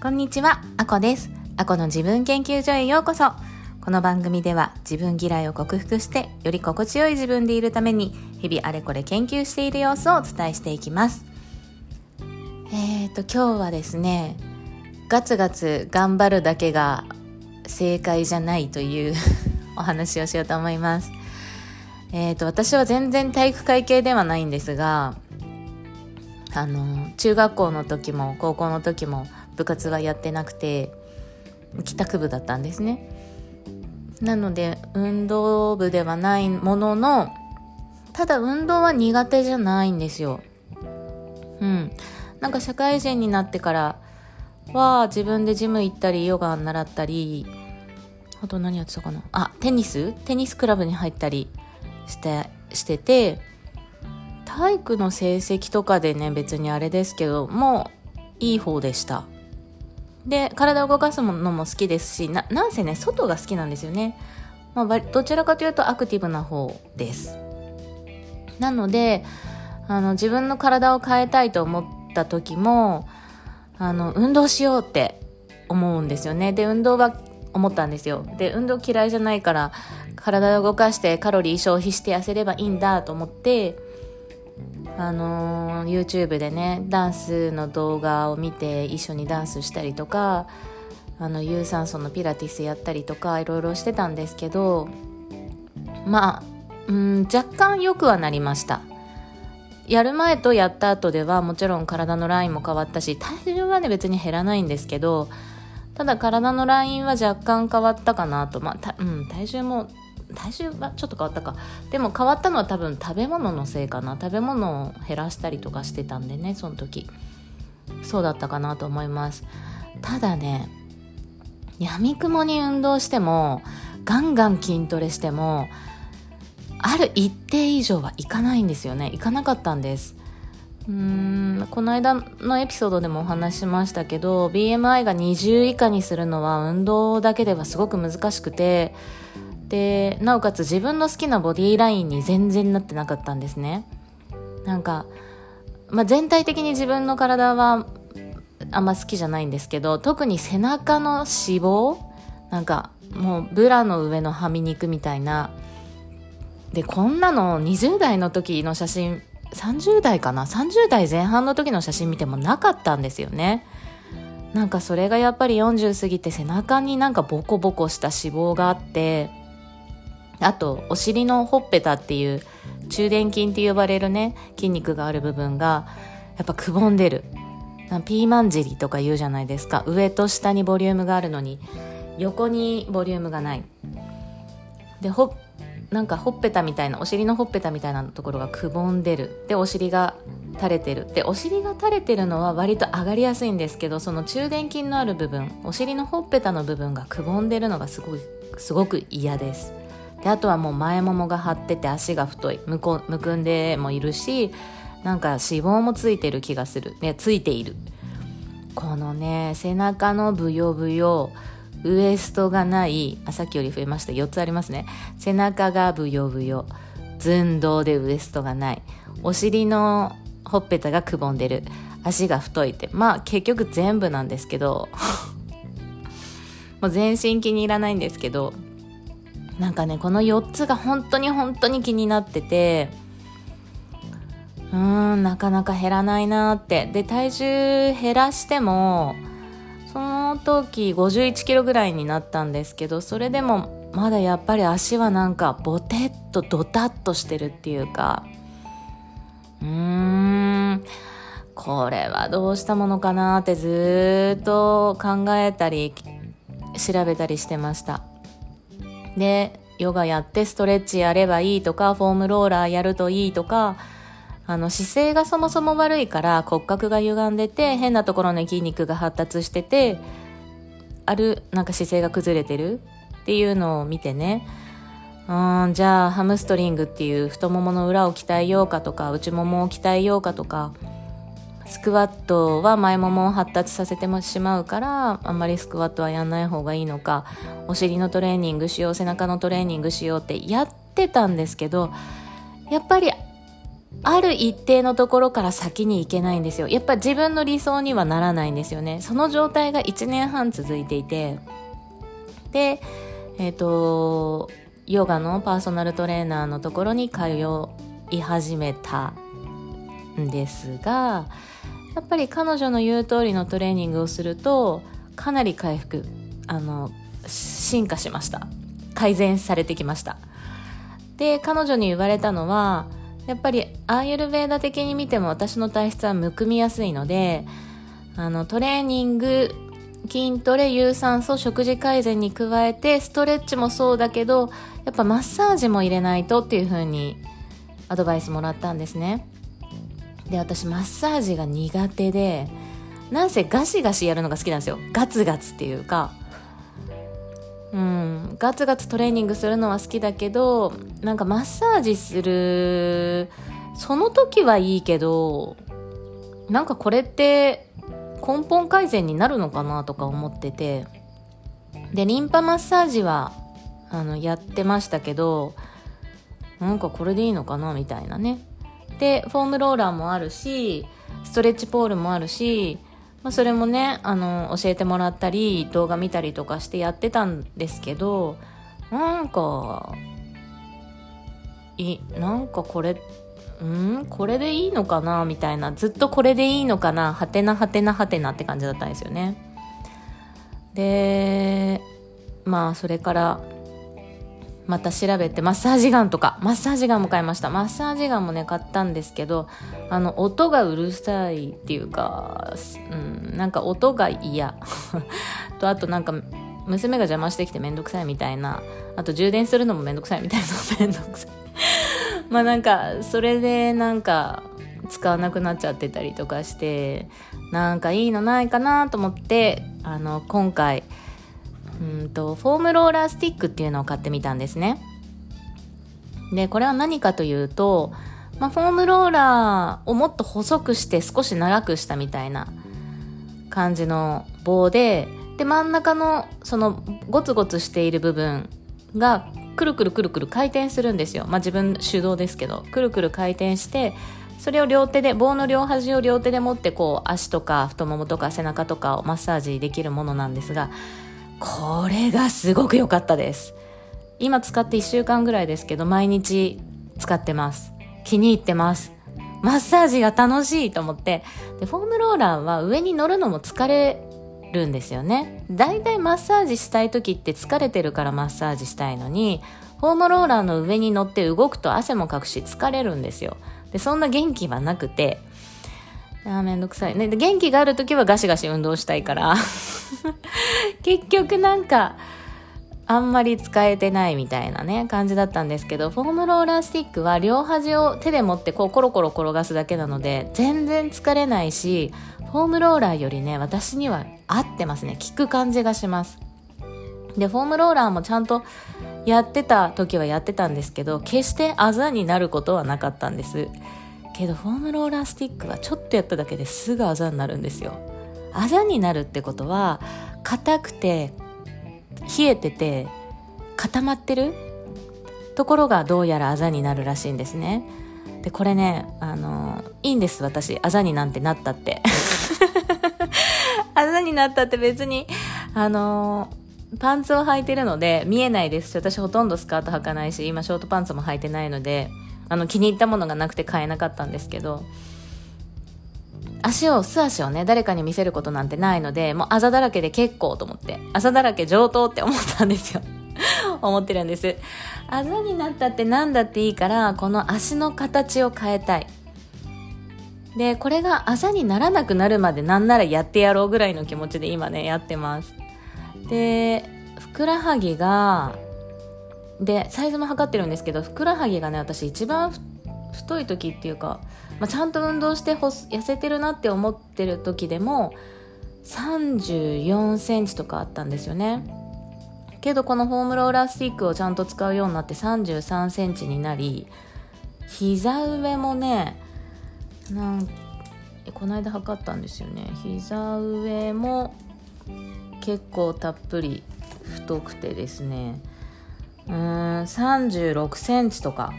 こんにちは、あこです。あこの自分研究所へようこそ。この番組では自分嫌いを克服してより心地よい自分でいるために日々あれこれ研究している様子をお伝えしていきます。えーと、今日はですね、ガツガツ頑張るだけが正解じゃないという お話をしようと思います。えーと、私は全然体育会系ではないんですが、あの、中学校の時も高校の時も部活はやってなくて帰宅部だったんですね。なので運動部ではないもののただ運動は苦手じゃないんですよ。うん。なんか社会人になってからは自分でジム行ったりヨガ習ったりあと何やってたかな。あテニス？テニスクラブに入ったりしてしてて体育の成績とかでね別にあれですけどもいい方でした。で体を動かすものも好きですしなんせね外が好きなんですよね、まあ、どちらかというとアクティブな方です。なのであの自分の体を変えたいと思った時もあの運動しようって思うんですよね。で運動は思ったんですよ。で運動嫌いじゃないから体を動かしてカロリー消費して痩せればいいんだと思ってあの、YouTube でねダンスの動画を見て一緒にダンスしたりとかあの有酸素のピラティスやったりとかいろいろしてたんですけどまあうん若干良くはなりました。やる前とやった後ではもちろん体のラインも変わったし体重はね別に減らないんですけどただ体のラインは若干変わったかなと。まあうん、体重も体重はちょっと変わったか。でも変わったのは多分食べ物のせいかな。食べ物を減らしたりとかしてたんでねその時。そうだったかなと思います。ただねやみくもに運動してもガンガン筋トレしてもある一定以上はいかないんですよね。いかなかったんです。うーんこの間のエピソードでもお話しましたけど BMI が20以下にするのは運動だけではすごく難しくてでなおかつ自分の好きなボディラインに全然なってなかったんですね。なんか、まあ、全体的に自分の体はあんま好きじゃないんですけど特に背中の脂肪なんかもうブラの上のはみ肉みたいな。でこんなの20代の時の写真30代かな？30代前半の時の写真見てもなかったんですよね。なんかそれがやっぱり40過ぎて背中になんかボコボコした脂肪があってあとお尻のほっぺたっていう中殿筋って呼ばれるね筋肉がある部分がやっぱくぼんでる。ピーマン尻とか言うじゃないですか。上と下にボリュームがあるのに横にボリュームがない。でほなんかほっぺたみたいなお尻のほっぺたみたいなところがくぼんでる。でお尻が垂れてる。でお尻が垂れてるのは割と上がりやすいんですけどその中殿筋のある部分お尻のほっぺたの部分がくぼんでるのがすごいすごく嫌です。であとはもう前ももが張ってて足が太い。むこむくんでもいるしなんか脂肪もついてる気がする。ねついている。このね背中のブヨブヨウエストがないあさっきより増えました。4つありますね。背中がブヨブヨ寸胴でウエストがない。お尻のほっぺたがくぼんでる。足が太いって。まあ結局全部なんですけど。もう全身気に入らないんですけど。なんかねこの4つが本当に本当に気になっててうーんなかなか減らないなって。で体重減らしてもその時51キロぐらいになったんですけどそれでもまだやっぱり足はなんかボテッとドタッとしてるっていうかうーんこれはどうしたものかなってずっと考えたり調べたりしてました。でヨガやってストレッチやればいいとかフォームローラーやるといいとかあの姿勢がそもそも悪いから骨格が歪んでて変なところの筋肉が発達しててあるなんか姿勢が崩れてるっていうのを見てね。うんじゃあハムストリングっていう太ももの裏を鍛えようかとか内ももを鍛えようかとかスクワットは前ももを発達させてしまうからあんまりスクワットはやんない方がいいのかお尻のトレーニングしよう背中のトレーニングしようってやってたんですけどやっぱりある一定のところから先に行けないんですよ。やっぱ自分の理想にはならないんですよね。その状態が1年半続いていて、で、えっ、ー、と、ヨガのパーソナルトレーナーのところに通い始めたんですが、やっぱり彼女の言う通りのトレーニングをすると、かなり回復、あの、進化しました。改善されてきました。で、彼女に言われたのは、やっぱりアーユルベーダ的に見ても私の体質はむくみやすいのであのトレーニング筋トレ有酸素食事改善に加えてストレッチもそうだけどやっぱマッサージも入れないとっていう風にアドバイスもらったんですねで私マッサージが苦手でなんせガシガシやるのが好きなんですよ。ガツガツっていうか。うん。ガツガツトレーニングするのは好きだけどなんかマッサージするその時はいいけどなんかこれって根本改善になるのかなとか思ってて。でリンパマッサージはあのやってましたけどなんかこれでいいのかなみたいなね。でフォームローラーもあるしストレッチポールもあるしまあ、それもねあの教えてもらったり動画見たりとかしてやってたんですけどなんかいなんかこれん？これでいいのかな？みたいな。ずっとこれでいいのかな？はてなはてなはてなって感じだったんですよね。でまあそれからまた調べてマッサージガンとかマッサージガンも買いました。マッサージガンもね買ったんですけどあの音がうるさいっていうか、うん、なんか音が嫌。とあとなんか娘が邪魔してきてめんどくさいみたいな。あと充電するのもめんどくさいみたいな。めんどくさい。まあなんかそれでなんか使わなくなっちゃってたりとかしてなんかいいのないかなと思ってあの今回うんとフォームローラースティックっていうのを買ってみたんですね。でこれは何かというと、まあ、フォームローラーをもっと細くして少し長くしたみたいな感じの棒でで真ん中のそのゴツゴツしている部分がくるくるくるくる回転するんですよ。まあ自分手動ですけどくるくる回転してそれを両手で棒の両端を両手で持ってこう足とか太ももとか背中とかをマッサージできるものなんですがこれがすごく良かったです。今使って1週間ぐらいですけど毎日使ってます。気に入ってます。マッサージが楽しいと思って。でフォームローラーは上に乗るのも疲れるんですよね。だいたいマッサージしたい時って疲れてるからマッサージしたいのにフォームローラーの上に乗って動くと汗もかくし疲れるんですよ。でそんな元気はなくて。あめんどくさい。ねで元気がある時はガシガシ運動したいから。結局なんかあんまり使えてないみたいなね感じだったんですけどフォームローラースティックは両端を手で持ってこうコロコロ転がすだけなので全然疲れないしフォームローラーよりね私には合ってますね。効く感じがします。でフォームローラーもちゃんとやってた時はやってたんですけど決してあざになることはなかったんです。けどフォームローラースティックはちょっとやっただけですぐあざになるんですよ。あざになるってことは硬くて冷えてて固まってるところがどうやらあざになるらしいんですね。でこれねあのいいんです私。あざになんてなったって。あざになったって別にあのパンツを履いてるので見えないですし私ほとんどスカート履かないし今ショートパンツも履いてないのであの気に入ったものがなくて買えなかったんですけど足を素足をね誰かに見せることなんてないのでもうあざだらけで結構と思ってあざだらけ上等って思ったんですよ。思ってるんです。あざになったって何だっていいからこの足の形を変えたい。でこれがあざにならなくなるまでなんならやってやろうぐらいの気持ちで今ねやってます。でふくらはぎがでサイズも測ってるんですけどふくらはぎがね私一番太い時っていうか、まあ、ちゃんと運動して痩せてるなって思ってる時でも34センチとかあったんですよね。けどこのホームローラースティックをちゃんと使うようになって33センチになり膝上もねなんこの間測ったんですよね。膝上も結構たっぷり太くてですね。うーん36センチとか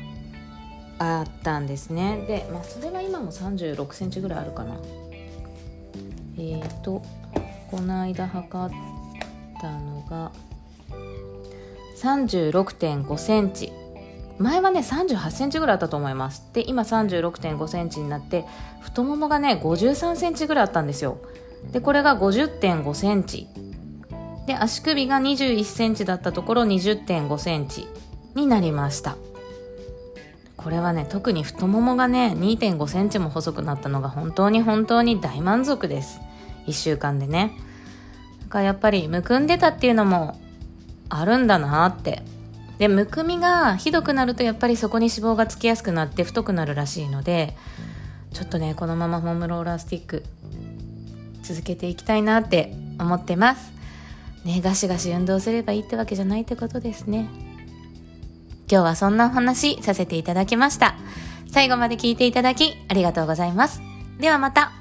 あったんですね。で、まあ、それは今も3 6センチぐらいあるかな。えーとこの間測ったのが36.5センチ。前はね38センチぐらいあったと思います。で今36.5センチになって太ももがね53センチぐらいあったんですよ。でこれが50.5センチ。で足首が21センチだったところ20.5センチになりました。これはね特に太ももがね2.5センチも細くなったのが本当に本当に大満足です。1週間でね。だからやっぱりむくんでたっていうのもあるんだなって。でむくみがひどくなるとやっぱりそこに脂肪がつきやすくなって太くなるらしいのでちょっとねこのままホームローラースティック続けていきたいなって思ってます。ねガシガシ運動すればいいってわけじゃないってことですね。今日はそんなお話させていただきました。最後まで聞いていただきありがとうございます。ではまた。